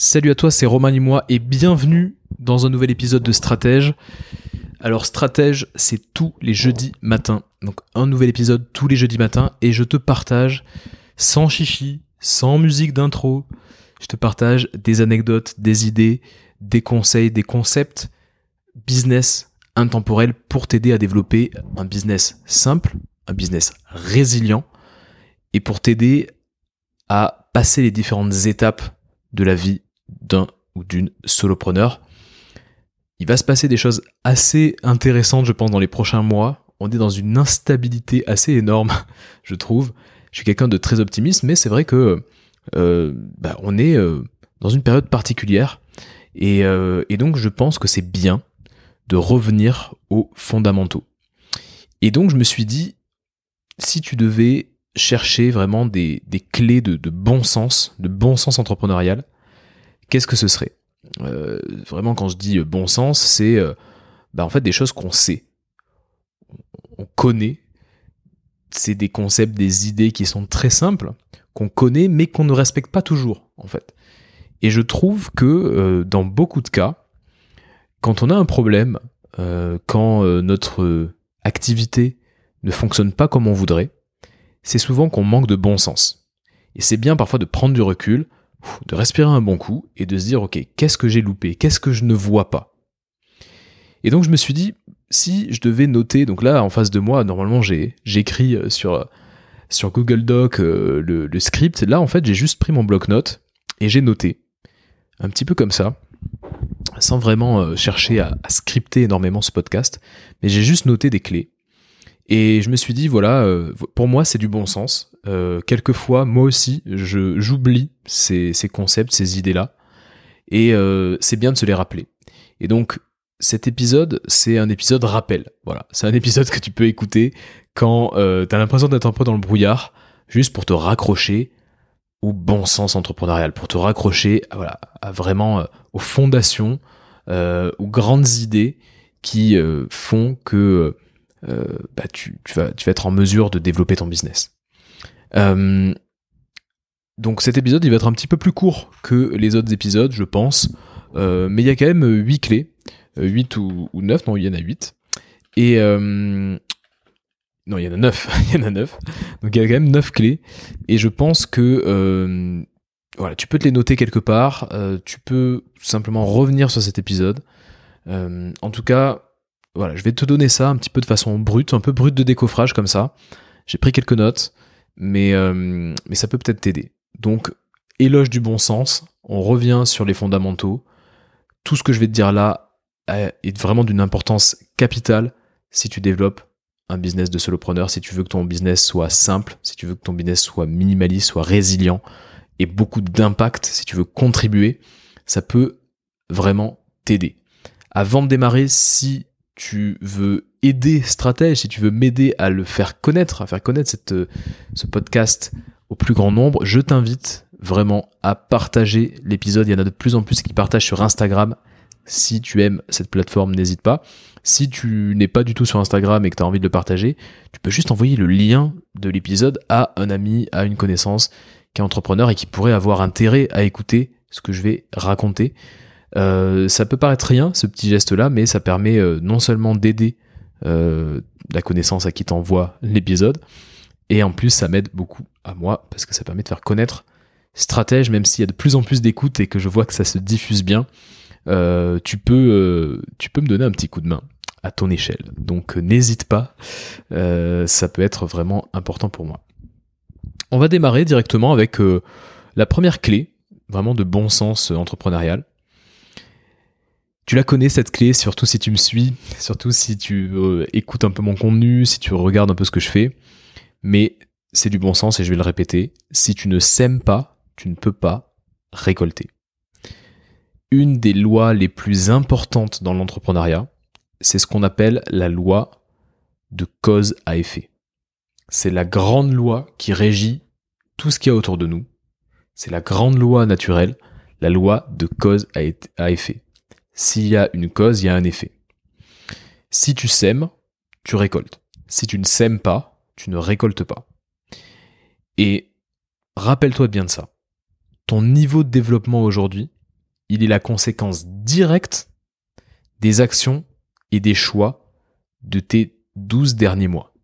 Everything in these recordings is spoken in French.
Salut à toi, c'est Romain Limois et bienvenue dans un nouvel épisode de Stratège. Alors Stratège, c'est tous les jeudis matins. Donc un nouvel épisode tous les jeudis matins et je te partage sans chichi, sans musique d'intro, je te partage des anecdotes, des idées, des conseils, des concepts business intemporel pour t'aider à développer un business simple, un business résilient et pour t'aider à passer les différentes étapes de la vie d'un ou d'une solopreneur. Il va se passer des choses assez intéressantes, je pense, dans les prochains mois. On est dans une instabilité assez énorme, je trouve. Je suis quelqu'un de très optimiste, mais c'est vrai que euh, bah, on est euh, dans une période particulière. Et, euh, et donc, je pense que c'est bien de revenir aux fondamentaux. Et donc, je me suis dit, si tu devais chercher vraiment des, clés de, bon sens, de bon sens entrepreneurial, qu'est-ce que ce serait? Euh, Vraiment, quand je dis bon sens, c'est euh, bah, en fait des choses qu'on sait, on connaît. C'est des concepts, des idées qui sont très simples, qu'on connaît, mais qu'on ne respecte pas toujours, en fait. Et je trouve que euh, dans beaucoup de cas, quand on a un problème, euh, quand euh, notre activité ne fonctionne pas comme on voudrait, c'est souvent qu'on manque de bon sens. Et c'est bien parfois de prendre du recul, de respirer un bon coup et de se dire ok, qu'est-ce que j'ai loupé? Qu'est-ce que je ne vois pas? Et donc je me suis dit, si je devais noter, donc là en face de moi, normalement j'écris euh, sur, sur Google Doc euh, le, script, là en fait j'ai juste pris mon bloc-notes et j'ai noté, un petit peu comme ça, sans vraiment euh, chercher à, scripter énormément ce podcast, mais j'ai juste noté des clés. Et je me suis dit, voilà, euh, pour moi c'est du bon sens. Euh, quelquefois, moi aussi, je j'oublie ces, ces, concepts, ces idées-là, et euh, c'est bien de se les rappeler. Et donc, cet épisode, c'est un épisode rappel. Voilà, c'est un épisode que tu peux écouter quand euh, tu as l'impression d'être un peu dans le brouillard, juste pour te raccrocher au bon sens entrepreneurial, pour te raccrocher voilà, à vraiment euh, aux fondations, aux grandes idées qui font que bah, tu, vas, tu vas être en mesure de développer ton business. Euh, donc cet épisode, il va être un petit peu plus court que les autres épisodes, je pense. Euh, mais il y a quand même 8 clés. 8 ou, ou 9, non, il y en a 8. Et... Euh, non, il y en a 9. il y en a 9. Donc il y a quand même 9 clés. Et je pense que... Euh, voilà, tu peux te les noter quelque part. Euh, tu peux simplement revenir sur cet épisode. en tout cas, voilà, je vais te donner ça un petit peu de façon brute, un peu brute de décoffrage comme ça. J'ai pris quelques notes mais, euh, mais ça peut peut-être t'aider. Donc, éloge du bon sens, on revient sur les fondamentaux. Tout ce que je vais te dire là est vraiment d'une importance capitale si tu développes un business de solopreneur, si tu veux que ton business soit simple, si tu veux que ton business soit minimaliste, soit résilient et beaucoup d'impact, si tu veux contribuer, ça peut vraiment t'aider. Avant de démarrer, si tu veux aider Stratège, si tu veux m'aider à le faire connaître, à faire connaître cette, ce podcast au plus grand nombre, je t'invite vraiment à partager l'épisode. Il y en a de plus en plus qui partagent sur Instagram. Si tu aimes cette plateforme, n'hésite pas. Si tu n'es pas du tout sur Instagram et que tu as envie de le partager, tu peux juste envoyer le lien de l'épisode à un ami, à une connaissance qui est entrepreneur et qui pourrait avoir intérêt à écouter ce que je vais raconter. Euh, ça peut paraître rien, ce petit geste-là, mais ça permet euh, non seulement d'aider euh, la connaissance à qui t'envoie l'épisode, et en plus ça m'aide beaucoup à moi, parce que ça permet de faire connaître Stratège, même s'il y a de plus en plus d'écoute et que je vois que ça se diffuse bien, euh, euh, tu peux me donner un petit coup de main à ton échelle. Donc n'hésite pas, ça peut être vraiment important pour moi. On va démarrer directement avec la première clé, vraiment de bon sens entrepreneurial. Tu la connais cette clé, surtout si tu me suis, surtout si tu euh, écoutes un peu mon contenu, si tu regardes un peu ce que je fais. Mais c'est du bon sens et je vais le répéter. Si tu ne sèmes pas, tu ne peux pas récolter. Une des lois les plus importantes dans l'entrepreneuriat, c'est ce qu'on appelle la loi de cause à effet. C'est la grande loi qui régit tout ce qu'il y a autour de nous. C'est la grande loi naturelle, la loi de cause à effet. S'il y a une cause, il y a un effet. Si tu sèmes, tu récoltes. Si tu ne sèmes pas, tu ne récoltes pas. Et rappelle-toi bien de ça. Ton niveau de développement aujourd'hui il est la conséquence directe des actions et des choix de tes 12 derniers mois.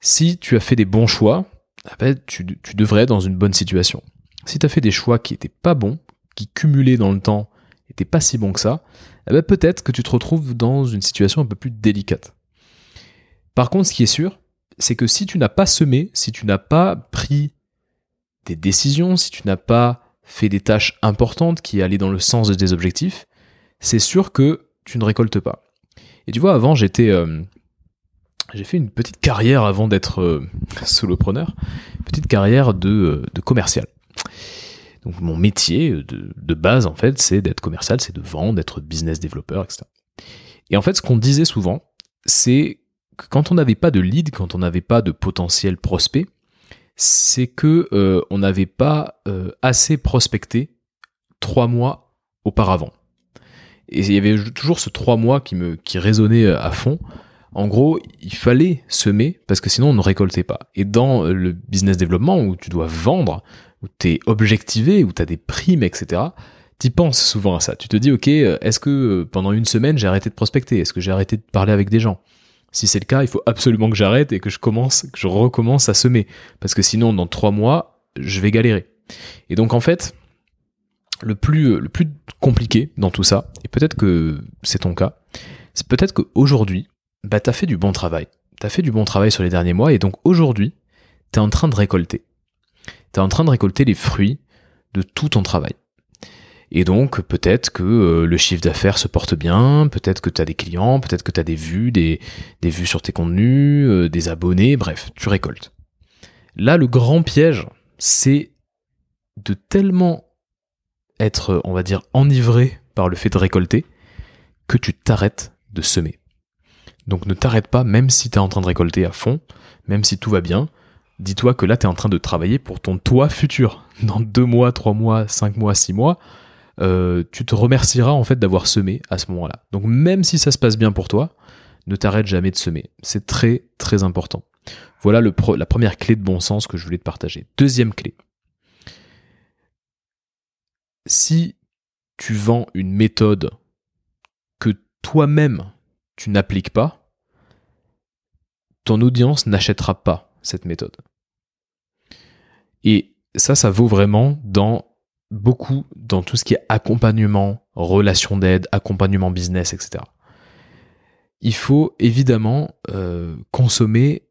Si tu as fait des bons choix, ah ben, tu, devrais être dans une bonne situation. Si tu as fait des choix qui n'étaient pas bons, qui cumulés dans le temps n'étaient pas si bons que ça, eh ben, peut-être que tu te retrouves dans une situation un peu plus délicate. Par contre, ce qui est sûr, c'est que si tu n'as pas semé, si tu n'as pas pris des décisions, si tu n'as pas fait des tâches importantes qui allaient dans le sens de tes objectifs, c'est sûr que tu ne récoltes pas. Et tu vois, avant, j'étais. Euh, j'ai fait une petite carrière avant d'être euh, solopreneur, petite carrière de, euh, de, commercial. Donc mon métier de, base, en fait, c'est d'être commercial, c'est de vendre, d'être business développeur, etc. Et en fait, ce qu'on disait souvent, c'est que quand on n'avait pas de lead, quand on n'avait pas de potentiel prospect, c'est que euh, on n'avait pas euh, assez prospecté trois mois auparavant. Et il y avait toujours ce trois mois qui me qui résonnait euh, à fond. En gros, il fallait semer parce que sinon on ne récoltait pas. Et dans le business développement où tu dois vendre, où tu es objectivé, où tu as des primes, etc., tu penses souvent à ça. Tu te dis, ok, est-ce que pendant une semaine j'ai arrêté de prospecter? Est-ce que j'ai arrêté de parler avec des gens? Si c'est le cas, il faut absolument que j'arrête et que je commence, que je recommence à semer. Parce que sinon, dans trois mois, je vais galérer. Et donc, en fait, le plus, le plus compliqué dans tout ça, et peut-être que c'est ton cas, c'est peut-être qu'aujourd'hui, bah, t'as fait du bon travail. T'as fait du bon travail sur les derniers mois, et donc aujourd'hui, t'es en train de récolter. En train de récolter les fruits de tout ton travail. Et donc peut-être que euh, le chiffre d'affaires se porte bien, peut-être que tu as des clients, peut-être que tu as des vues, des, des, vues sur tes contenus, euh, des abonnés, bref, tu récoltes. Là, le grand piège, c'est de tellement être, on va dire, enivré par le fait de récolter, que tu t'arrêtes de semer. Donc ne t'arrête pas, même si tu es en train de récolter à fond, même si tout va bien, dis-toi que là tu es en train de travailler pour ton toi futur. Dans deux mois, trois mois, cinq mois, six mois, euh, tu te remercieras en fait d'avoir semé à ce moment-là. Donc même si ça se passe bien pour toi, ne t'arrête jamais de semer. C'est très très important. Voilà la première clé de bon sens que je voulais te partager. Deuxième clé. Si tu vends une méthode que toi-même tu n'appliques pas, ton audience n'achètera pas cette méthode. Et ça, ça vaut vraiment dans beaucoup dans tout ce qui est accompagnement, relation d'aide, accompagnement business, etc. Il faut évidemment euh, consommer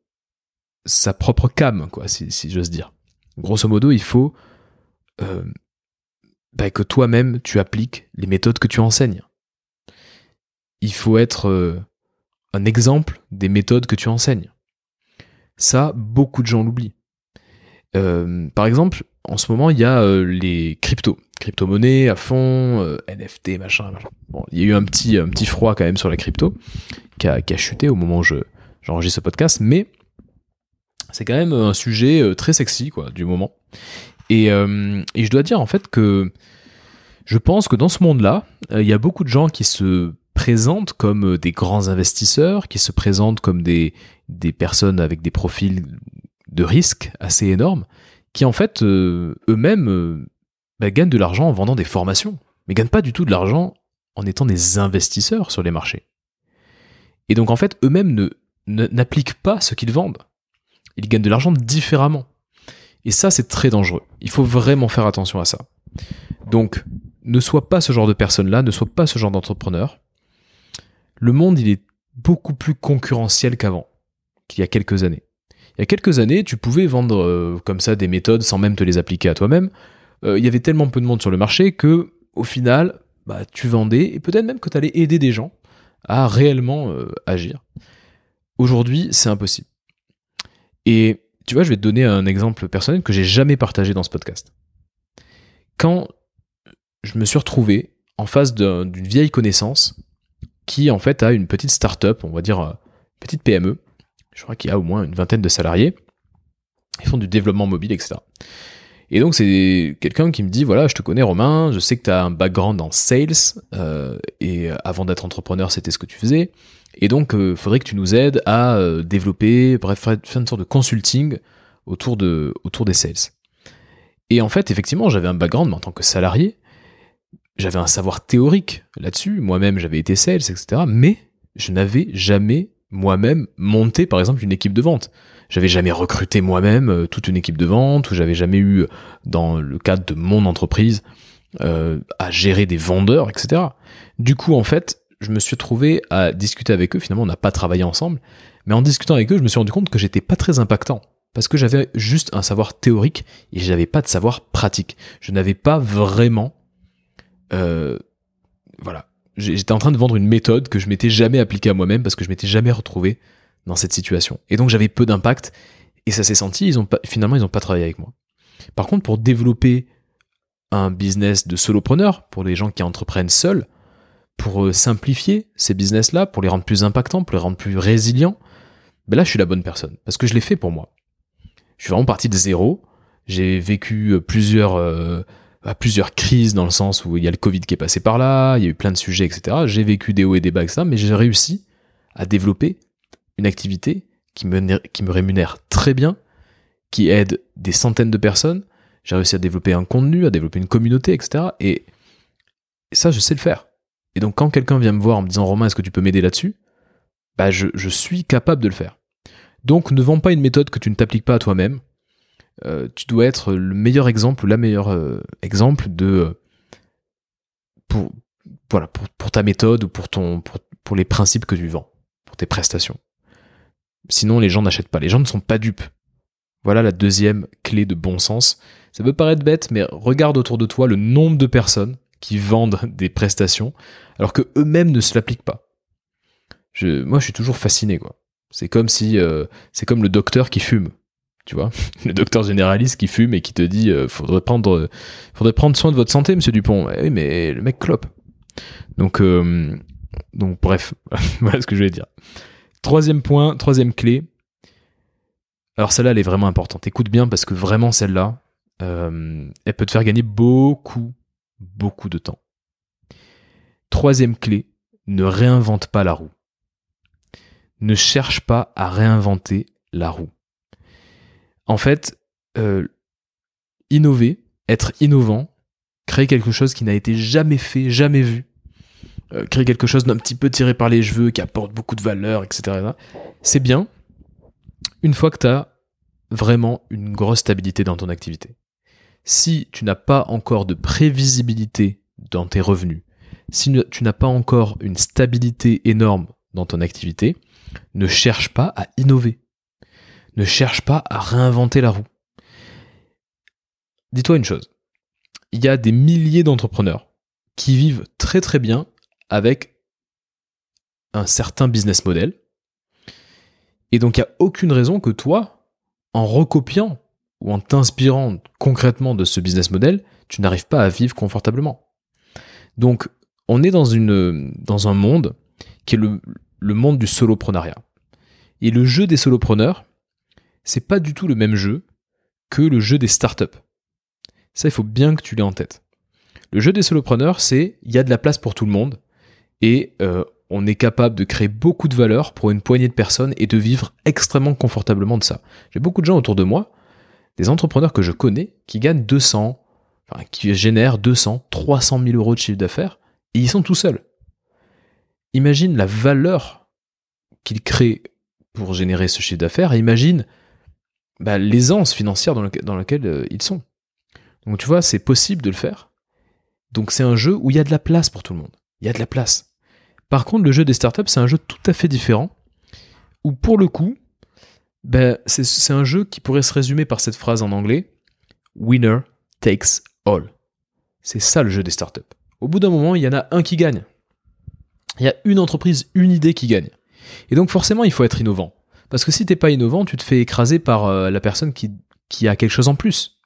sa propre cam, quoi, si, j'ose dire. Grosso modo, il faut euh, bah, que toi-même tu appliques les méthodes que tu enseignes. Il faut être euh, un exemple des méthodes que tu enseignes. Ça, beaucoup de gens l'oublient. par exemple, en ce moment, il y a euh, les cryptos, crypto-monnaies à fond, euh, NFT, machin, Bon, il y a eu un petit, un petit froid quand même sur la crypto, qui a, chuté au moment où je, j'enregistre ce podcast, mais c'est quand même un sujet euh, très sexy, quoi, du moment. Et je dois dire, en fait, que je pense que dans ce monde-là, il y a beaucoup de gens qui se présentent comme des grands investisseurs, qui se présentent comme des, des personnes avec des profils de risque assez énormes, qui en fait euh, eux-mêmes euh, bah, gagnent de l'argent en vendant des formations, mais gagnent pas du tout de l'argent en étant des investisseurs sur les marchés. Et donc en fait eux-mêmes n'appliquent pas ce qu'ils vendent. Ils gagnent de l'argent différemment. Et ça c'est très dangereux. Il faut vraiment faire attention à ça. Donc ne sois pas ce genre de personne-là, ne sois pas ce genre d'entrepreneur. Le monde il est beaucoup plus concurrentiel qu'avant, qu'il y a quelques années. Il y a quelques années, tu pouvais vendre euh, comme ça des méthodes sans même te les appliquer à toi-même. Euh, il y avait tellement peu de monde sur le marché que, au final, bah, tu vendais et peut-être même que tu allais aider des gens à réellement euh, agir. Aujourd'hui, c'est impossible. Et tu vois, je vais te donner un exemple personnel que j'ai jamais partagé dans ce podcast. Quand je me suis retrouvé en face d'une vieille connaissance qui en fait a une petite start-up, on va dire petite PME, je crois qu'il y a au moins une vingtaine de salariés. Ils font du développement mobile, etc. Et donc c'est quelqu'un qui me dit voilà, je te connais Romain, je sais que tu as un background en sales euh, et avant d'être entrepreneur, c'était ce que tu faisais. Et donc il euh, faudrait que tu nous aides à euh, développer, bref, faire une sorte de consulting autour de autour des sales. Et en fait, effectivement, j'avais un background mais en tant que salarié, j'avais un savoir théorique là-dessus. Moi-même, j'avais été sales, etc. Mais je n'avais jamais moi-même monté, par exemple, une équipe de vente. J'avais jamais recruté moi-même euh, toute une équipe de vente, ou j'avais jamais eu, dans le cadre de mon entreprise, euh, à gérer des vendeurs, etc. Du coup, en fait, je me suis trouvé à discuter avec eux. Finalement, on n'a pas travaillé ensemble, mais en discutant avec eux, je me suis rendu compte que j'étais pas très impactant parce que j'avais juste un savoir théorique et j'avais pas de savoir pratique. Je n'avais pas vraiment, euh, voilà, j'étais en train de vendre une méthode que je m'étais jamais appliquée à moi-même parce que je m'étais jamais retrouvé dans cette situation. Et donc j'avais peu d'impact et ça s'est senti. Ils ont finalement, ils n'ont pas travaillé avec moi. Par contre, pour développer un business de solopreneur, pour les gens qui entreprennent seuls, pour euh, simplifier ces business-là, pour les rendre plus impactants, pour les rendre plus résilients, ben là, je suis la bonne personne parce que je l'ai fait pour moi. Je suis vraiment parti de zéro. J'ai vécu euh, plusieurs, euh, bah, plusieurs crises dans le sens où il y a le Covid qui est passé par là, il y a eu plein de sujets, etc. J'ai vécu des hauts et des bas, etc. Mais j'ai réussi à développer une activité qui me, qui me rémunère très bien, qui aide des centaines de personnes. J'ai réussi à développer un contenu, à développer une communauté, etc. Et ça, je sais le faire. Et donc, quand quelqu'un vient me voir en me disant Romain, est-ce que tu peux m'aider là-dessus? Bah, je, je, suis capable de le faire. Donc, ne vends pas une méthode que tu ne t'appliques pas à toi-même. Euh, tu dois être le meilleur exemple la meilleure euh, exemple de euh, pour voilà pour, ta méthode ou pour ton pour, les principes que tu vends, pour tes prestations. Sinon, les gens n'achètent pas. Les gens ne sont pas dupes. Voilà la deuxième clé de bon sens. Ça peut paraître bête, mais regarde autour de toi le nombre de personnes qui vendent des prestations alors que eux-mêmes ne se l'appliquent pas. Moi, je suis toujours fasciné. C'est comme si, c'est comme le docteur qui fume, tu vois, le docteur généraliste qui fume et qui te dit, euh, faudrait prendre, faudrait prendre soin de votre santé, Monsieur Dupont. Eh oui, mais le mec clope. Donc, euh, donc bref, voilà ce que je voulais dire. Troisième point, troisième clé. Alors celle-là, elle est vraiment importante. Écoute bien parce que vraiment celle-là, elle peut te faire gagner beaucoup, beaucoup de temps. Troisième clé, ne réinvente pas la roue. Ne cherche pas à réinventer la roue. En fait, euh, innover, être innovant, créer quelque chose qui n'a été jamais fait, jamais vu, euh, créer quelque chose d'un petit peu tiré par les cheveux, qui apporte beaucoup de valeur, etc. C'est bien, une fois que tu as vraiment une grosse stabilité dans ton activité si tu n'as pas encore de prévisibilité dans tes revenus, si tu n'as pas encore une stabilité énorme dans ton activité, ne cherche pas à innover. Ne cherche pas à réinventer la roue. Dis-toi une chose. Il y a des milliers d'entrepreneurs qui vivent très très bien avec un certain business model. Et donc il n'y a aucune raison que toi, en recopiant ou en t'inspirant concrètement de ce business model, tu n'arrives pas à vivre confortablement. Donc, on est dans, un monde qui est le, le monde du soloprenariat. Et le jeu des solopreneurs, c'est pas du tout le même jeu que le jeu des startups. Ça, il faut bien que tu l'aies en tête. Le jeu des solopreneurs, c'est il y a de la place pour tout le monde et euh, on est capable de créer beaucoup de valeur pour une poignée de personnes et de vivre extrêmement confortablement de ça. J'ai beaucoup de gens autour de moi des entrepreneurs que je connais qui gagnent 200, enfin, qui génèrent 200, 300 000 euros de chiffre d'affaires, et ils sont tout seuls. Imagine la valeur qu'ils créent pour générer ce chiffre d'affaires, et imagine bah, l'aisance financière dans, laquelle euh, ils sont. Donc tu vois, c'est possible de le faire. Donc c'est un jeu où il y a de la place pour tout le monde. Il y a de la place. Par contre, le jeu des startups, c'est un jeu tout à fait différent, où pour le coup, ben, c'est un jeu qui pourrait se résumer par cette phrase en anglais Winner takes all. C'est ça le jeu des startups. Au bout d'un moment, il y en a un qui gagne. Il y a une entreprise, une idée qui gagne. Et donc forcément, il faut être innovant. Parce que si t'es pas innovant, tu te fais écraser par euh, la personne qui, qui a quelque chose en plus.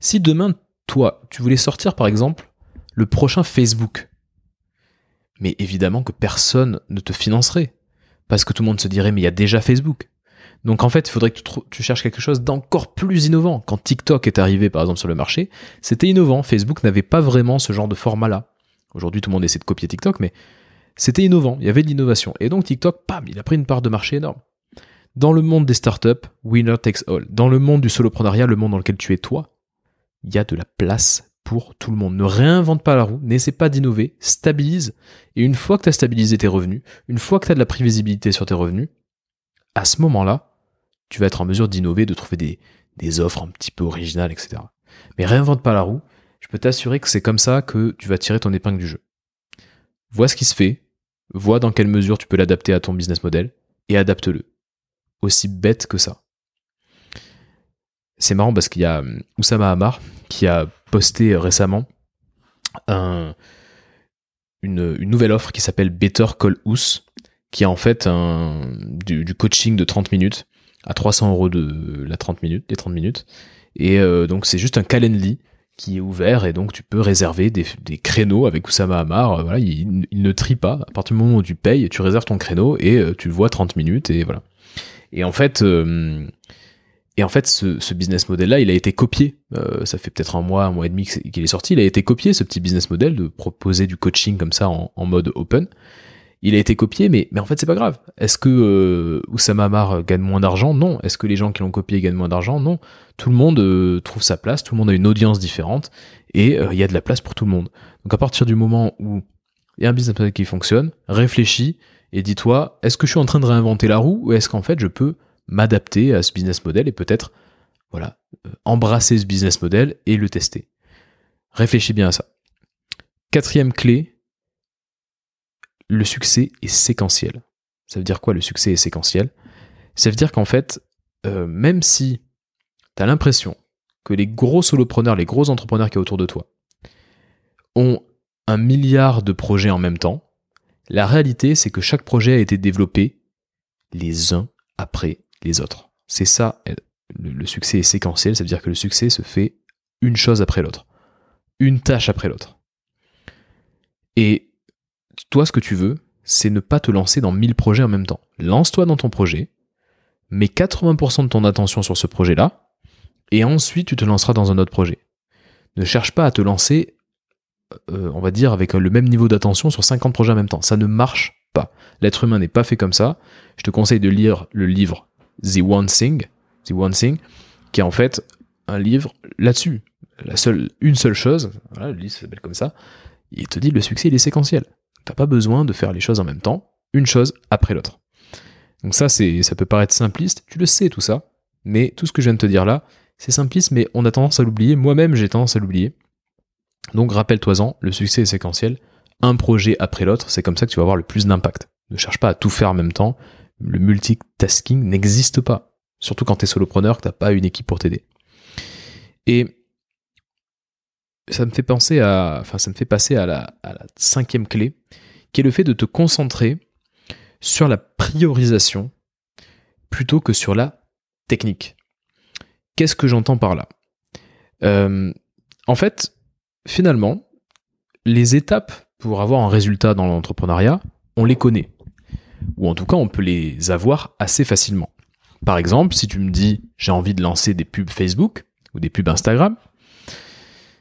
Si demain, toi, tu voulais sortir par exemple le prochain Facebook, mais évidemment que personne ne te financerait. Parce que tout le monde se dirait, mais il y a déjà Facebook. Donc en fait, il faudrait que tu, cherches quelque chose d'encore plus innovant. Quand TikTok est arrivé par exemple sur le marché, c'était innovant. Facebook n'avait pas vraiment ce genre de format-là. Aujourd'hui, tout le monde essaie de copier TikTok, mais c'était innovant. Il y avait de l'innovation. Et donc TikTok, pam, il a pris une part de marché énorme. Dans le monde des startups, winner takes all. Dans le monde du soloprenariat, le monde dans lequel tu es toi, il y a de la place pour tout le monde. Ne réinvente pas la roue, n'essaie pas d'innover, stabilise. Et une fois que tu as stabilisé tes revenus, une fois que tu as de la prévisibilité sur tes revenus, à ce moment-là, tu vas être en mesure d'innover, de trouver des, des offres un petit peu originales, etc. Mais réinvente pas la roue. Je peux t'assurer que c'est comme ça que tu vas tirer ton épingle du jeu. Vois ce qui se fait, vois dans quelle mesure tu peux l'adapter à ton business model et adapte-le. Aussi bête que ça. C'est marrant parce qu'il y a hum, Oussama Hamar qui a posté récemment une, nouvelle offre qui s'appelle Better Call Ous, qui est en fait du, coaching de 30 minutes à 300 euros de la 30 minutes, les 30 minutes. Et euh, donc c'est juste un Calendly qui est ouvert et donc tu peux réserver des, créneaux avec Oussama Hamar. Voilà, il, ne trie pas. À partir du moment où tu payes, tu réserves ton créneau et euh, tu le vois 30 minutes et voilà. Et en fait, euh, et en fait, ce, business model-là, il a été copié. Euh, ça fait peut-être un mois, un mois et demi qu'il est sorti. Il a été copié, ce petit business model, de proposer du coaching comme ça en, mode open. Il a été copié, mais, mais en fait, c'est pas grave. Est-ce que euh, Oussama Amar gagne moins d'argent? Non. Est-ce que les gens qui l'ont copié gagnent moins d'argent? Non. Tout le monde euh, trouve sa place, tout le monde a une audience différente, et il y a de la place pour tout le monde. Donc à partir du moment où il y a un business model qui fonctionne, réfléchis et dis-toi, est-ce que je suis en train de réinventer la roue, ou est-ce qu'en fait je peux m'adapter à ce business model et peut-être voilà, euh, embrasser ce business model et le tester. Réfléchis bien à ça. Quatrième clé, le succès est séquentiel. Ça veut dire quoi le succès est séquentiel? Ça veut dire qu'en fait, euh, même si tu as l'impression que les gros solopreneurs, les gros entrepreneurs qui sont autour de toi ont un milliard de projets en même temps, la réalité c'est que chaque projet a été développé les uns après les autres. C'est ça, le, succès est séquentiel, ça veut dire que le succès se fait une chose après l'autre, une tâche après l'autre. Et toi, ce que tu veux, c'est ne pas te lancer dans 1000 projets en même temps. Lance-toi dans ton projet, mets 80% de ton attention sur ce projet-là, et ensuite tu te lanceras dans un autre projet. Ne cherche pas à te lancer, euh, on va dire, avec le même niveau d'attention sur 50 projets en même temps. Ça ne marche pas. L'être humain n'est pas fait comme ça. Je te conseille de lire le livre The One Thing, The One Thing, qui est en fait un livre là-dessus. La seule, une seule chose, le livre s'appelle comme ça, il te dit le succès il est séquentiel. T'as pas besoin de faire les choses en même temps, une chose après l'autre. Donc ça, c'est, ça peut paraître simpliste, tu le sais tout ça, mais tout ce que je viens de te dire là, c'est simpliste, mais on a tendance à l'oublier. Moi-même, j'ai tendance à l'oublier. Donc rappelle-toi-en, le succès est séquentiel. Un projet après l'autre, c'est comme ça que tu vas avoir le plus d'impact. Ne cherche pas à tout faire en même temps le multitasking n'existe pas. Surtout quand tu es solopreneur, que tu pas une équipe pour t'aider. Et ça me fait penser à, enfin, ça me fait passer à la, cinquième clé, qui est le fait de te concentrer sur la priorisation plutôt que sur la technique. Qu'est-ce que j'entends par là? Euh, En fait, finalement, les étapes pour avoir un résultat dans l'entrepreneuriat, on les connaît ou en tout cas on peut les avoir assez facilement. Par exemple, si tu me dis j'ai envie de lancer des pubs Facebook ou des pubs Instagram,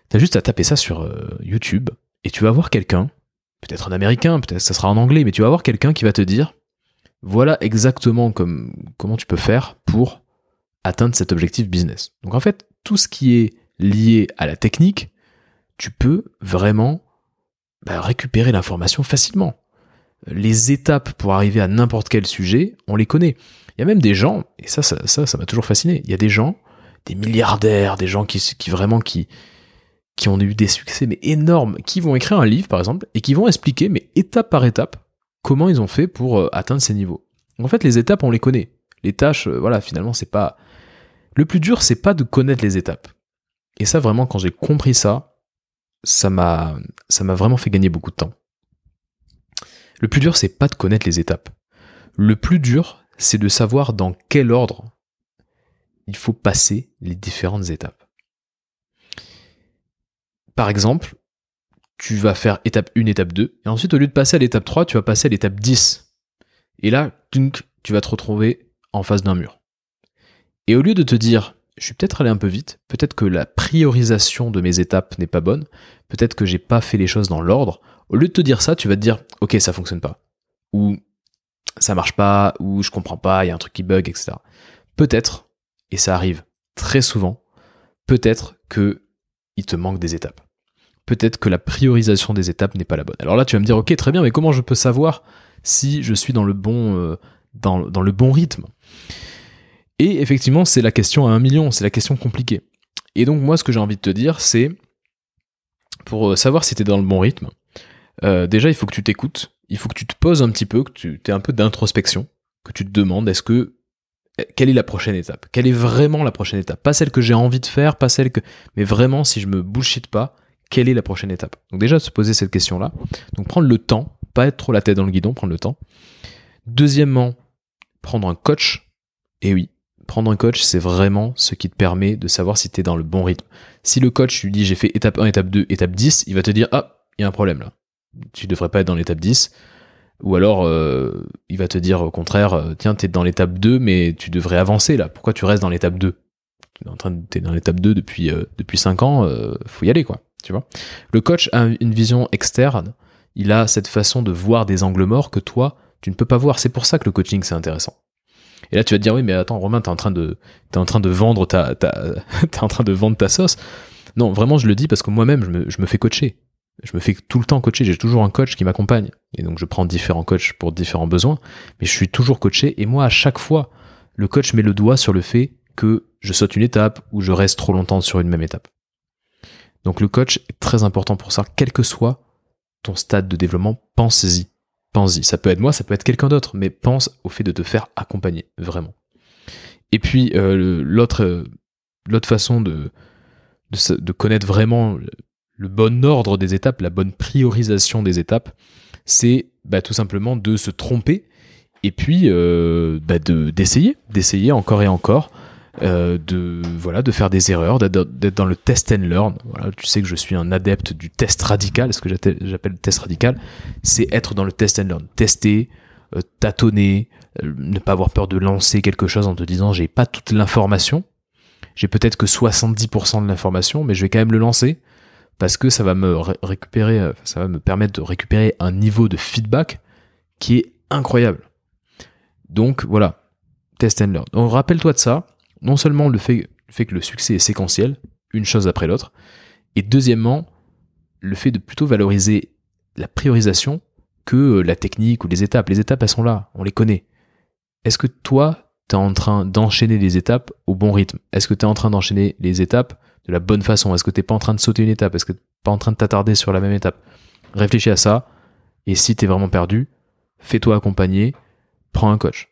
tu as juste à taper ça sur euh, YouTube et tu vas voir quelqu'un, peut-être un américain, peut-être ça sera en anglais, mais tu vas voir quelqu'un qui va te dire voilà exactement comme, comment tu peux faire pour atteindre cet objectif business. Donc en fait, tout ce qui est lié à la technique, tu peux vraiment bah, récupérer l'information facilement les étapes pour arriver à n'importe quel sujet, on les connaît. Il y a même des gens, et ça, ça, ça, m'a toujours fasciné. Il y a des gens, des milliardaires, des gens qui, qui vraiment qui, qui ont eu des succès mais énormes, qui vont écrire un livre par exemple et qui vont expliquer, mais étape par étape, comment ils ont fait pour euh, atteindre ces niveaux. En fait, les étapes, on les connaît. Les tâches, euh, voilà, finalement, c'est pas. Le plus dur, c'est pas de connaître les étapes. Et ça, vraiment, quand j'ai compris ça, ça m'a, vraiment fait gagner beaucoup de temps. Le plus dur, c'est pas de connaître les étapes. Le plus dur, c'est de savoir dans quel ordre il faut passer les différentes étapes. Par exemple, tu vas faire étape 1, étape 2, et ensuite au lieu de passer à l'étape 3, tu vas passer à l'étape 10. Et là, tu vas te retrouver en face d'un mur. Et au lieu de te dire, je suis peut-être allé un peu vite, peut-être que la priorisation de mes étapes n'est pas bonne, peut-être que j'ai pas fait les choses dans l'ordre, au lieu de te dire ça, tu vas te dire, ok, ça fonctionne pas. Ou ça marche pas, ou je comprends pas, il y a un truc qui bug, etc. Peut-être, et ça arrive très souvent, peut-être que il te manque des étapes. peut-être que la priorisation des étapes n'est pas la bonne. Alors là, tu vas me dire, ok, très bien, mais comment je peux savoir si je suis dans le bon, euh, dans, le bon rythme? Et effectivement, c'est la question à un million, c'est la question compliquée. Et donc moi, ce que j'ai envie de te dire, c'est pour euh, savoir si tu es dans le bon rythme, euh, déjà, il faut que tu t'écoutes, il faut que tu te poses un petit peu, que tu aies un peu d'introspection, que tu te demandes, est-ce que quelle est la prochaine étape? Quelle est vraiment la prochaine étape? Pas celle que j'ai envie de faire, pas celle que... Mais vraiment, si je me bullshit pas, quelle est la prochaine étape? Donc déjà, se poser cette question-là. Donc prendre le temps, pas être trop la tête dans le guidon, prendre le temps. Deuxièmement, prendre un coach. Et oui, prendre un coach, c'est vraiment ce qui te permet de savoir si tu dans le bon rythme. Si le coach lui dit j'ai fait étape 1, étape 2, étape 10, il va te dire ah, il y a un problème là. Tu devrais pas être dans l'étape 10. Ou alors, euh, il va te dire au contraire, euh, tiens, t'es dans l'étape 2, mais tu devrais avancer là. Pourquoi tu restes dans l'étape 2 T'es en train dans l'étape 2 depuis, euh, depuis 5 ans, faut y aller quoi. Tu vois? Le coach a une vision externe, il a cette façon de voir des angles morts que toi, tu ne peux pas voir. C'est pour ça que le coaching, c'est intéressant. Et là, tu vas te dire, oui, mais attends, Romain, t'es en train de, t'es en train de vendre ta, t'es en train de vendre ta sauce. Non, vraiment, je le dis parce que moi-même, je me, je me fais coacher je me fais tout le temps coacher, j'ai toujours un coach qui m'accompagne. Et donc je prends différents coachs pour différents besoins, mais je suis toujours coaché. Et moi, à chaque fois, le coach met le doigt sur le fait que je saute une étape ou je reste trop longtemps sur une même étape. Donc le coach est très important pour ça, quel que soit ton stade de développement, pense-y. Pense-y. Ça peut être moi, ça peut être quelqu'un d'autre, mais pense au fait de te faire accompagner, vraiment. Et puis euh, l'autre, euh, l'autre façon de, de, de connaître vraiment le bon ordre des étapes, la bonne priorisation des étapes, c'est bah, tout simplement de se tromper et puis euh, bah, de d'essayer, d'essayer encore et encore, euh, de voilà, de faire des erreurs, d'être dans le test and learn. Voilà, tu sais que je suis un adepte du test radical. Ce que j'appelle le test radical, c'est être dans le test and learn, tester, euh, tâtonner, ne pas avoir peur de lancer quelque chose en te disant j'ai pas toute l'information, j'ai peut-être que 70% de l'information, mais je vais quand même le lancer parce que ça va me récupérer, euh, ça va me permettre de récupérer un niveau de feedback qui est incroyable. Donc voilà, test and learn. Donc rappelle-toi de ça. Non seulement le fait, que le succès est séquentiel, une chose après l'autre, et deuxièmement, le fait de plutôt valoriser la priorisation que euh, la technique ou les étapes. Les étapes, elles sont là, on les connaît. Est-ce que toi, tu es en train d'enchaîner les étapes au bon rythme? Est-ce que tu es en train d'enchaîner les étapes de la bonne façon? Est-ce que t'es pas en train de sauter une étape? Est-ce que t'es pas en train de t'attarder sur la même étape? Réfléchis à ça. Et si t'es vraiment perdu, fais-toi accompagner, prends un coach.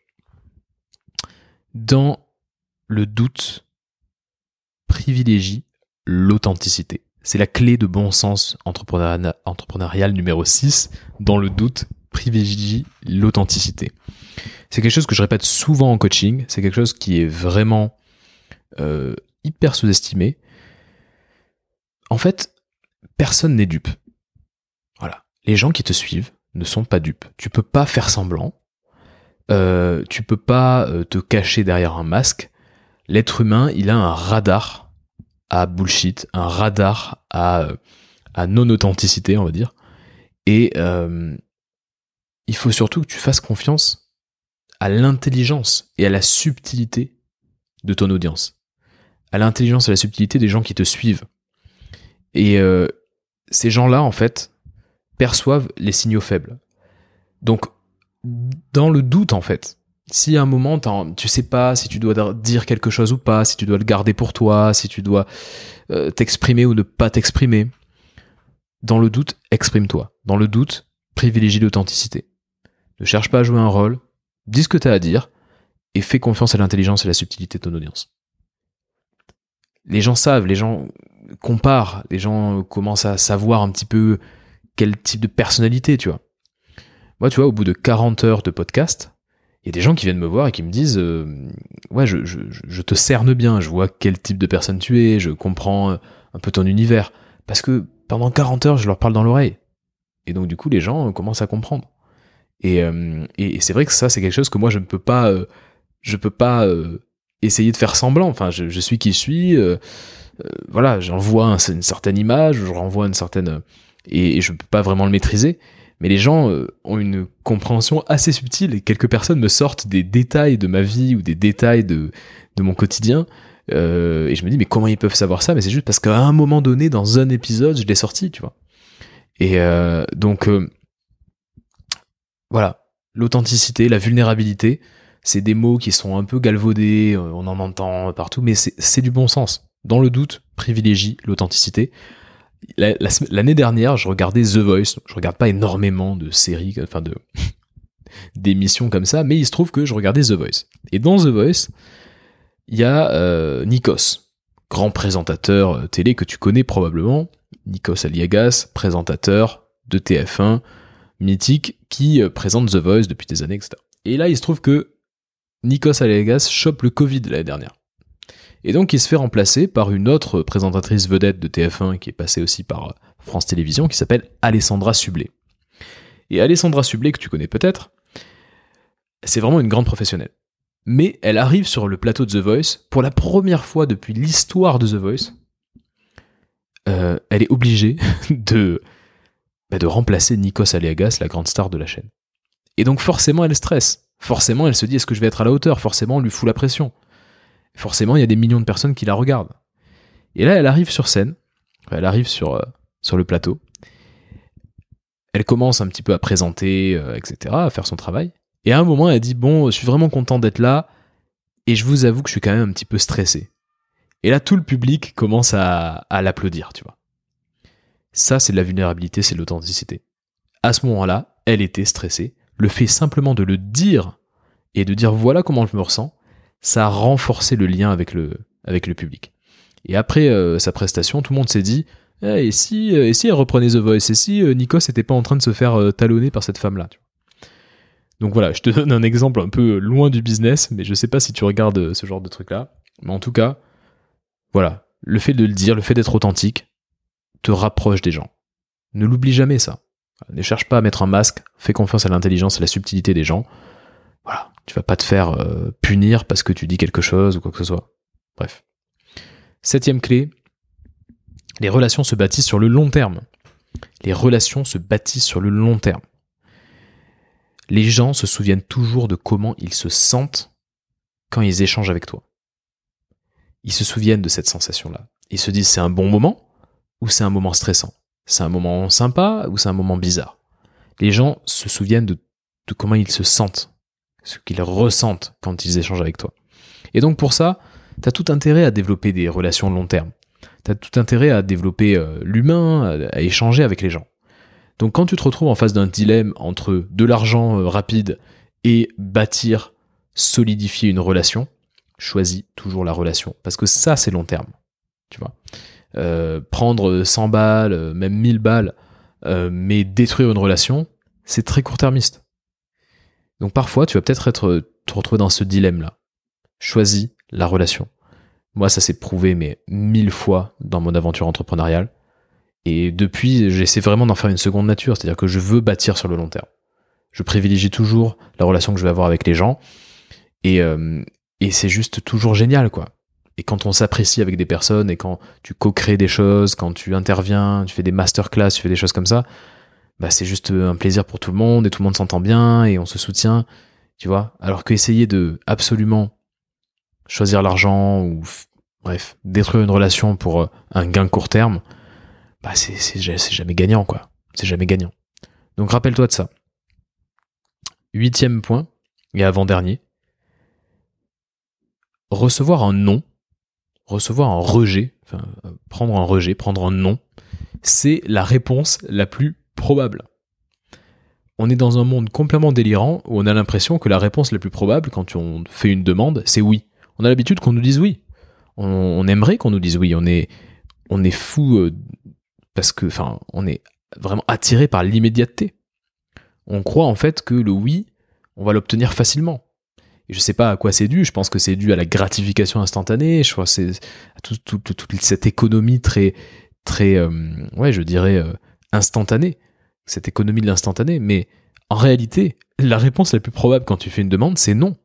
Dans le doute, privilégie l'authenticité. C'est la clé de bon sens entrepreneurial numéro 6. Dans le doute, privilégie l'authenticité. C'est quelque chose que je répète souvent en coaching. C'est quelque chose qui est vraiment euh, hyper sous-estimé. En fait, personne n'est dupe. Voilà. Les gens qui te suivent ne sont pas dupes. Tu peux pas faire semblant. Euh, tu peux pas euh, te cacher derrière un masque. L'être humain, il a un radar à bullshit, un radar à, euh, non-authenticité, on va dire. Et il faut surtout que tu fasses confiance à l'intelligence et à la subtilité de ton audience. À l'intelligence et à la subtilité des gens qui te suivent. Et euh, ces gens-là, en fait, perçoivent les signaux faibles. Donc, dans le doute, en fait, si à un moment, tu sais pas si tu dois dire quelque chose ou pas, si tu dois le garder pour toi, si tu dois euh, t'exprimer ou ne pas t'exprimer, dans le doute, exprime-toi. Dans le doute, privilégie l'authenticité. Ne cherche pas à jouer un rôle, dis ce que tu as à dire, et fais confiance à l'intelligence et la subtilité de ton audience. Les gens savent, les gens compare, les gens commencent à savoir un petit peu quel type de personnalité, tu vois. Moi, tu vois, au bout de 40 heures de podcast, il y a des gens qui viennent me voir et qui me disent euh, Ouais, je, je, te cerne bien, je vois quel type de personne tu es, je comprends un peu ton univers. Parce que pendant 40 heures, je leur parle dans l'oreille. Et donc, du coup, les gens commencent à comprendre. Et, euh, et, c'est vrai que ça, c'est quelque chose que moi, je ne peux pas, euh, je peux pas essayer de faire semblant. Enfin, je, je suis qui je suis. Euh, voilà, j'envoie une certaine image, je renvoie une certaine et, je peux pas vraiment le maîtriser. Mais les gens euh, ont une compréhension assez subtile et quelques personnes me sortent des détails de ma vie ou des détails de, de mon quotidien Euh, et je me dis, mais comment ils peuvent savoir ça? Mais c'est juste parce qu'à un moment donné, dans un épisode, je l'ai sorti, tu vois. Et euh, donc, voilà, l'authenticité, la vulnérabilité, c'est des mots qui sont un peu galvaudés, on en entend partout, mais c'est du bon sens. Dans le doute, privilégie l'authenticité. L'année dernière, je regardais The Voice. Je regarde pas énormément de séries, enfin de d'émissions comme ça, mais il se trouve que je regardais The Voice. Et dans The Voice, il y a euh, Nikos, grand présentateur euh, télé que tu connais probablement, Nikos Aliagas, présentateur de TF1 mythique qui euh, présente The Voice depuis des années, etc. Et là, il se trouve que Nikos Aliagas chope le Covid l'année dernière. Et donc, il se fait remplacer par une autre présentatrice vedette de TF1 qui est passée aussi par France Télévisions qui s'appelle Alessandra Sublet. Et Alessandra Sublet, que tu connais peut-être, c'est vraiment une grande professionnelle. Mais elle arrive sur le plateau de The Voice pour la première fois depuis l'histoire de The Voice. Euh, elle est obligée de, bah, de remplacer Nikos Aliagas, la grande star de la chaîne. Et donc forcément elle stresse. Forcément elle se dit est-ce que je vais être à la hauteur? Forcément on lui fout la pression. Forcément il y a des millions de personnes qui la regardent. Et là elle arrive sur scène, elle arrive sur, euh, sur le plateau. Elle commence un petit peu à présenter, euh, etc., à faire son travail. Et à un moment, elle dit Bon, je suis vraiment content d'être là, et je vous avoue que je suis quand même un petit peu stressé. Et là, tout le public commence à, l'applaudir, tu vois. Ça, c'est de la vulnérabilité, c'est de l'authenticité. À ce moment-là, elle était stressée. Le fait simplement de le dire et de dire voilà comment je me ressens, ça a renforcé le lien avec le, avec le public. Et après euh, sa prestation, tout le monde s'est dit eh, et, si, euh, et si elle reprenait The Voice? Et si euh, Nikos n'était pas en train de se faire talonner par cette femme-là donc voilà, je te donne un exemple un peu loin du business, mais je sais pas si tu regardes euh, ce genre de truc-là. Mais en tout cas, voilà, le fait de le dire, le fait d'être authentique, te rapproche des gens. Ne l'oublie jamais ça. Ne cherche pas à mettre un masque, fais confiance à l'intelligence et la subtilité des gens. Voilà, tu vas pas te faire euh, punir parce que tu dis quelque chose ou quoi que ce soit. Bref. Septième clé, les relations se bâtissent sur le long terme. Les relations se bâtissent sur le long terme les gens se souviennent toujours de comment ils se sentent quand ils échangent avec toi. Ils se souviennent de cette sensation-là. Ils se disent c'est un bon moment ou c'est un moment stressant? C'est un moment sympa ou c'est un moment bizarre? Les gens se souviennent de, comment ils se sentent, ce qu'ils ressentent quand ils échangent avec toi. Et donc pour ça, tu as tout intérêt à développer des relations long terme. Tu as tout intérêt à développer euh, l'humain, à échanger avec les gens. Donc quand tu te retrouves en face d'un dilemme entre de l'argent euh, rapide et bâtir, solidifier une relation, choisis toujours la relation. Parce que ça, c'est long terme. Tu vois? Euh, prendre 100 balles, même 1000 balles, mais détruire une relation, c'est très court-termiste. Donc parfois, tu vas peut-être être, te retrouver dans ce dilemme-là. Choisis la relation. Moi, ça s'est prouvé, mais mille fois dans mon aventure entrepreneuriale. Et depuis, j'essaie vraiment d'en faire une seconde nature, c'est-à-dire que je veux bâtir sur le long terme. Je privilégie toujours la relation que je vais avoir avec les gens, et, euh, et c'est juste toujours génial, quoi. Et quand on s'apprécie avec des personnes, et quand tu co-crées des choses, quand tu interviens, tu fais des masterclass, tu fais des choses comme ça, bah c'est juste un plaisir pour tout le monde, et tout le monde s'entend bien, et on se soutient, tu vois. Alors qu'essayer de absolument choisir l'argent, ou bref, détruire une relation pour un gain court terme, bah c'est jamais gagnant, quoi. C'est jamais gagnant. Donc rappelle-toi de ça. Huitième point, et avant-dernier, recevoir un non, recevoir un rejet, enfin, prendre un rejet, prendre un non, c'est la réponse la plus probable. On est dans un monde complètement délirant où on a l'impression que la réponse la plus probable quand on fait une demande, c'est oui. On a l'habitude qu'on nous dise oui. On, aimerait qu'on nous dise oui. On est, fou euh, parce que, on est vraiment attiré par l'immédiateté. On croit en fait que le oui, on va l'obtenir facilement. Et je sais pas à quoi c'est dû, je pense que c'est dû à la gratification instantanée, je crois c'est à toute cette économie très, très, euh, ouais, je dirais, euh, instantanée, cette économie de l'instantané. Mais en réalité, la réponse la plus probable quand tu fais une demande, c'est non.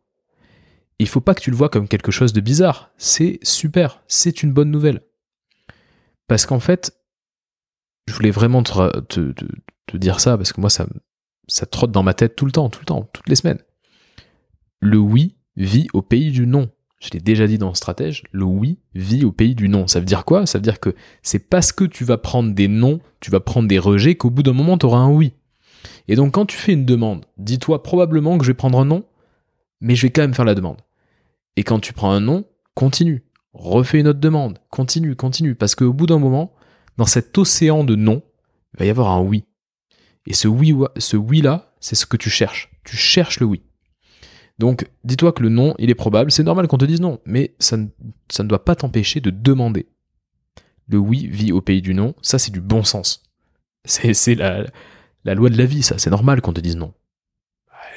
Il faut pas que tu le vois comme quelque chose de bizarre. C'est super, c'est une bonne nouvelle. Parce qu'en fait, je voulais vraiment te, dire ça parce que moi, ça, ça trotte dans ma tête tout le temps, tout le temps, toutes les semaines. Le oui vit au pays du non. Je l'ai déjà dit dans Stratège, le oui vit au pays du non. Ça veut dire quoi? Ça veut dire que c'est parce que tu vas prendre des non, tu vas prendre des rejets, qu'au bout d'un moment, tu auras un oui. Et donc quand tu fais une demande, dis-toi probablement que je vais prendre un non, mais je vais quand même faire la demande. Et quand tu prends un non, continue. Refais une autre demande. Continue, continue. Parce qu'au bout d'un moment, dans cet océan de non, il va y avoir un oui. Et ce oui là, c'est ce que tu cherches. Tu cherches le oui. Donc, dis-toi que le non, il est probable. C'est normal qu'on te dise non, mais ça ne, doit pas t'empêcher de demander. Le oui vit au pays du non. Ça, c'est du bon sens. C'est la, la loi de la vie, ça. C'est normal qu'on te dise non.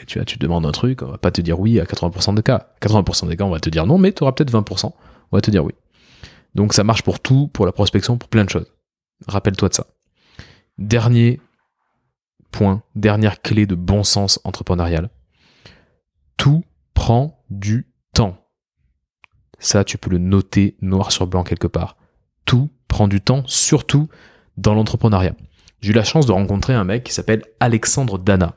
Tu vois, tu demandes un truc, on va pas te dire oui à 80% des cas. 80% des cas, on va te dire non, mais tu auras peut-être 20%. On va te dire oui. Donc ça marche pour tout, pour la prospection, pour plein de choses. Rappelle-toi de ça. Dernier point, dernière clé de bon sens entrepreneurial tout prend du temps. Ça, tu peux le noter noir sur blanc quelque part. Tout prend du temps, surtout dans l'entrepreneuriat. J'ai eu la chance de rencontrer un mec qui s'appelle Alexandre Dana.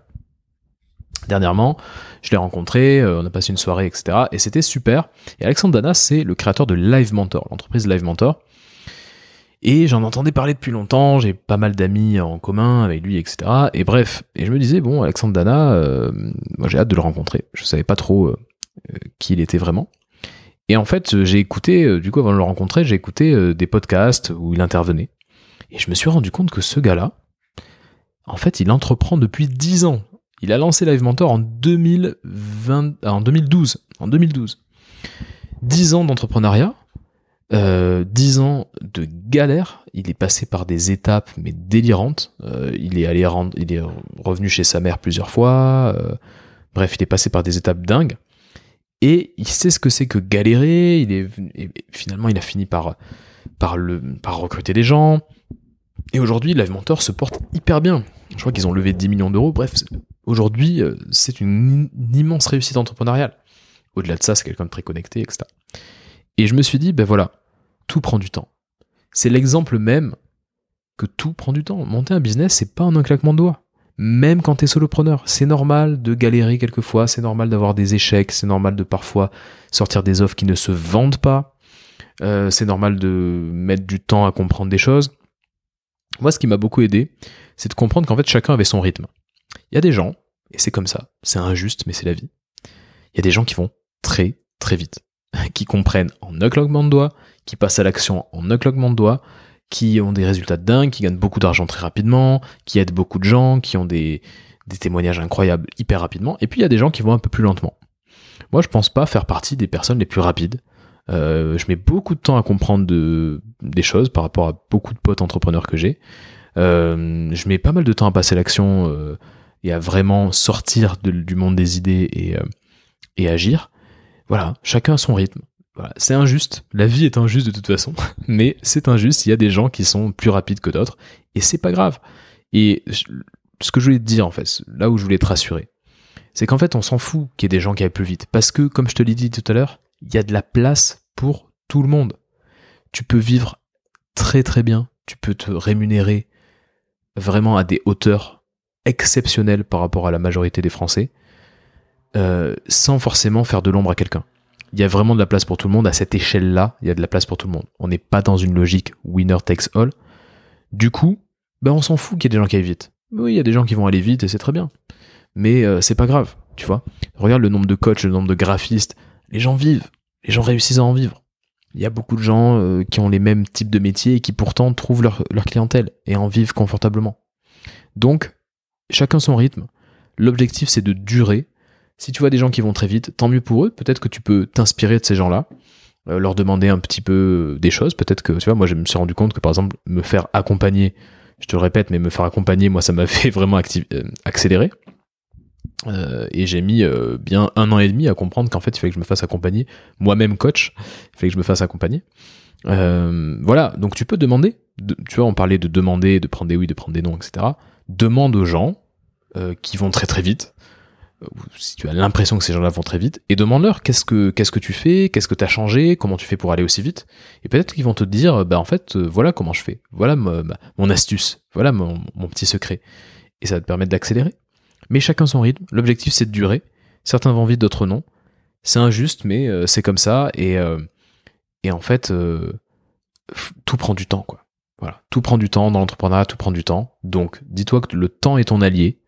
Dernièrement, je l'ai rencontré, euh, on a passé une soirée, etc. Et c'était super. Et Alexandre Dana, c'est le créateur de Live Mentor, l'entreprise Live Mentor. Et j'en entendais parler depuis longtemps, j'ai pas mal d'amis en commun avec lui, etc. Et bref, et je me disais, bon, Alexandre Dana, euh, moi j'ai hâte de le rencontrer. Je savais pas trop euh, euh, qui il était vraiment. Et en fait, j'ai écouté, du coup, avant de le rencontrer, j'ai écouté des podcasts où il intervenait. Et je me suis rendu compte que ce gars-là, en fait, il entreprend depuis 10 ans. Il a lancé Live Mentor en, 2020, en 2012. En 2012. 10 ans d'entrepreneuriat, euh, 10 ans de galère, il est passé par des étapes mais délirantes. Euh, il est allé rendre, il est revenu chez sa mère plusieurs fois. Euh, bref, il est passé par des étapes dingues. Et il sait ce que c'est que galérer. Il est finalement il a fini par par le par recruter des gens. Et aujourd'hui, Live Mentor se porte hyper bien. Je crois qu'ils ont levé 10 millions d'euros. Bref, aujourd'hui, euh, c'est une, une immense réussite entrepreneuriale. Au-delà de ça, c'est quelqu'un de très connecté, etc. Et je me suis dit, ben voilà, tout prend du temps. C'est l'exemple même que tout prend du temps. Monter un business, c'est pas un claquement de doigts. Même quand t'es solopreneur, c'est normal de galérer quelquefois, c'est normal d'avoir des échecs, c'est normal de parfois sortir des offres qui ne se vendent pas, euh, c'est normal de mettre du temps à comprendre des choses. Moi, ce qui m'a beaucoup aidé, c'est de comprendre qu'en fait, chacun avait son rythme. Il y a des gens, et c'est comme ça, c'est injuste, mais c'est la vie. Il y a des gens qui vont très, très vite. qui comprennent en un claquement de doigts, qui passent à l'action en un claquement de doigts, qui ont des résultats dingues, qui gagnent beaucoup d'argent très rapidement, qui aident beaucoup de gens, qui ont des, des témoignages incroyables hyper rapidement. Et puis il y a des gens qui vont un peu plus lentement. Moi, je pense pas faire partie des personnes les plus rapides. Euh, je mets beaucoup de temps à comprendre de, des choses par rapport à beaucoup de potes entrepreneurs que j'ai. Euh, je mets pas mal de temps à passer l'action euh, et à vraiment sortir du monde des idées et, et agir. Voilà, chacun a son rythme. C'est injuste. La vie est injuste de toute façon, mais c'est injuste. Il y a des gens qui sont plus rapides que d'autres, et c'est pas grave. Et ce que je voulais te dire en fait, là où je voulais te rassurer, c'est qu'en fait on s'en fout qu'il y ait des gens qui aillent plus vite, parce que comme je te l'ai dit tout à l'heure, il y a de la place pour tout le monde. Tu peux vivre très très bien, tu peux te rémunérer vraiment à des hauteurs exceptionnelles par rapport à la majorité des Français, euh, sans forcément faire de l'ombre à quelqu'un. Il y a vraiment de la place pour tout le monde. À cette échelle-là, il y a de la place pour tout le monde. On n'est pas dans une logique winner takes all. Du coup, ben on s'en fout qu'il y ait des gens qui aillent vite. Oui, il y a des gens qui vont aller vite et c'est très bien. Mais euh, c'est pas grave, tu vois. Regarde le nombre de coachs, le nombre de graphistes. Les gens vivent. Les gens réussissent à en vivre. Il y a beaucoup de gens euh, qui ont les mêmes types de métiers et qui pourtant trouvent leur, leur clientèle et en vivent confortablement. Donc, chacun son rythme. L'objectif, c'est de durer si tu vois des gens qui vont très vite, tant mieux pour eux. Peut-être que tu peux t'inspirer de ces gens-là, euh, leur demander un petit peu des choses. Peut-être que, tu vois, moi, je me suis rendu compte que, par exemple, me faire accompagner, je te le répète, mais me faire accompagner, moi, ça m'a fait vraiment euh, accélérer. Euh, et j'ai mis bien un an et demi à comprendre qu'en fait, il fallait que je me fasse accompagner. Moi-même coach, il fallait que je me fasse accompagner. voilà, donc tu peux demander. tu vois, on parlait de demander, de prendre des oui, de prendre des non, etc. Demande aux gens qui vont très très vite si tu as l'impression que ces gens-là vont très vite, et demande-leur qu'est-ce que qu'est-ce que tu fais, qu'est-ce que tu as changé, comment tu fais pour aller aussi vite, et peut-être qu'ils vont te dire, bah en fait, euh, voilà comment je fais, voilà mon astuce, voilà mon, petit secret, et ça va te permettre d'accélérer. Mais chacun son rythme. L'objectif c'est de durer. Certains vont vite, d'autres non. C'est injuste, mais euh, c'est comme ça. Et, euh, et en fait, tout prend du temps, quoi. Voilà, tout prend du temps dans l'entrepreneuriat, tout prend du temps. Donc, dis-toi que le temps est ton allié.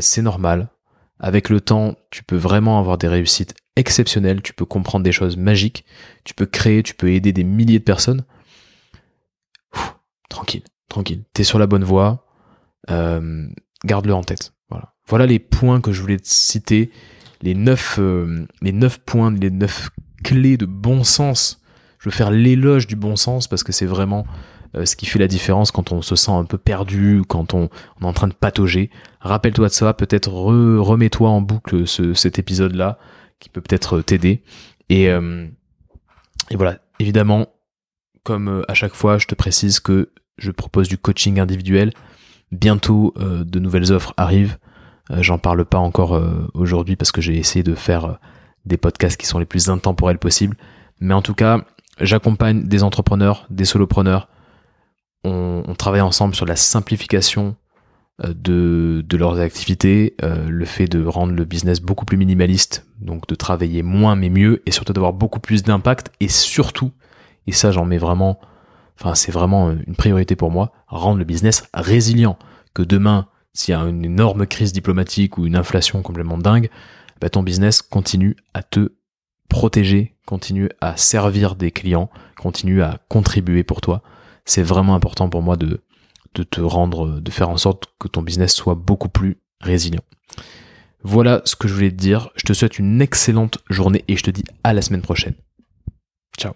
c'est normal. Avec le temps, tu peux vraiment avoir des réussites exceptionnelles. Tu peux comprendre des choses magiques. Tu peux créer, tu peux aider des milliers de personnes. tranquille, tranquille. T'es sur la bonne voie. Garde-le en tête. Voilà. Les points que je voulais te citer. Les neuf, les neuf points, les neuf clés de bon sens je veux faire l'éloge du bon sens parce que c'est vraiment euh, ce qui fait la différence quand on se sent un peu perdu, quand on, est en train de patauger. Rappelle-toi de ça, peut-être remets-toi en boucle cet épisode-là qui peut peut-être t'aider. Et, euh, et voilà, évidemment, comme euh, à chaque fois, je te précise que je propose du coaching individuel. Bientôt, de nouvelles offres arrivent. J'en parle pas encore aujourd'hui parce que j'ai essayé de faire des podcasts qui sont les plus intemporels possibles. Mais en tout cas, J'accompagne des entrepreneurs, des solopreneurs. On, travaille ensemble sur la simplification euh, de, leurs activités, euh, le fait de rendre le business beaucoup plus minimaliste, donc de travailler moins mais mieux, et surtout d'avoir beaucoup plus d'impact, et surtout, et ça j'en mets vraiment, enfin c'est vraiment une priorité pour moi, rendre le business résilient. Que demain, s'il y a une énorme crise diplomatique ou une inflation complètement dingue, bah, ton business continue à te protéger, continue à servir des clients, continue à contribuer pour toi. C'est vraiment important pour moi de, te rendre, de faire en sorte que ton business soit beaucoup plus résilient. Voilà ce que je voulais te dire. Je te souhaite une excellente journée et je te dis à la semaine prochaine. Ciao.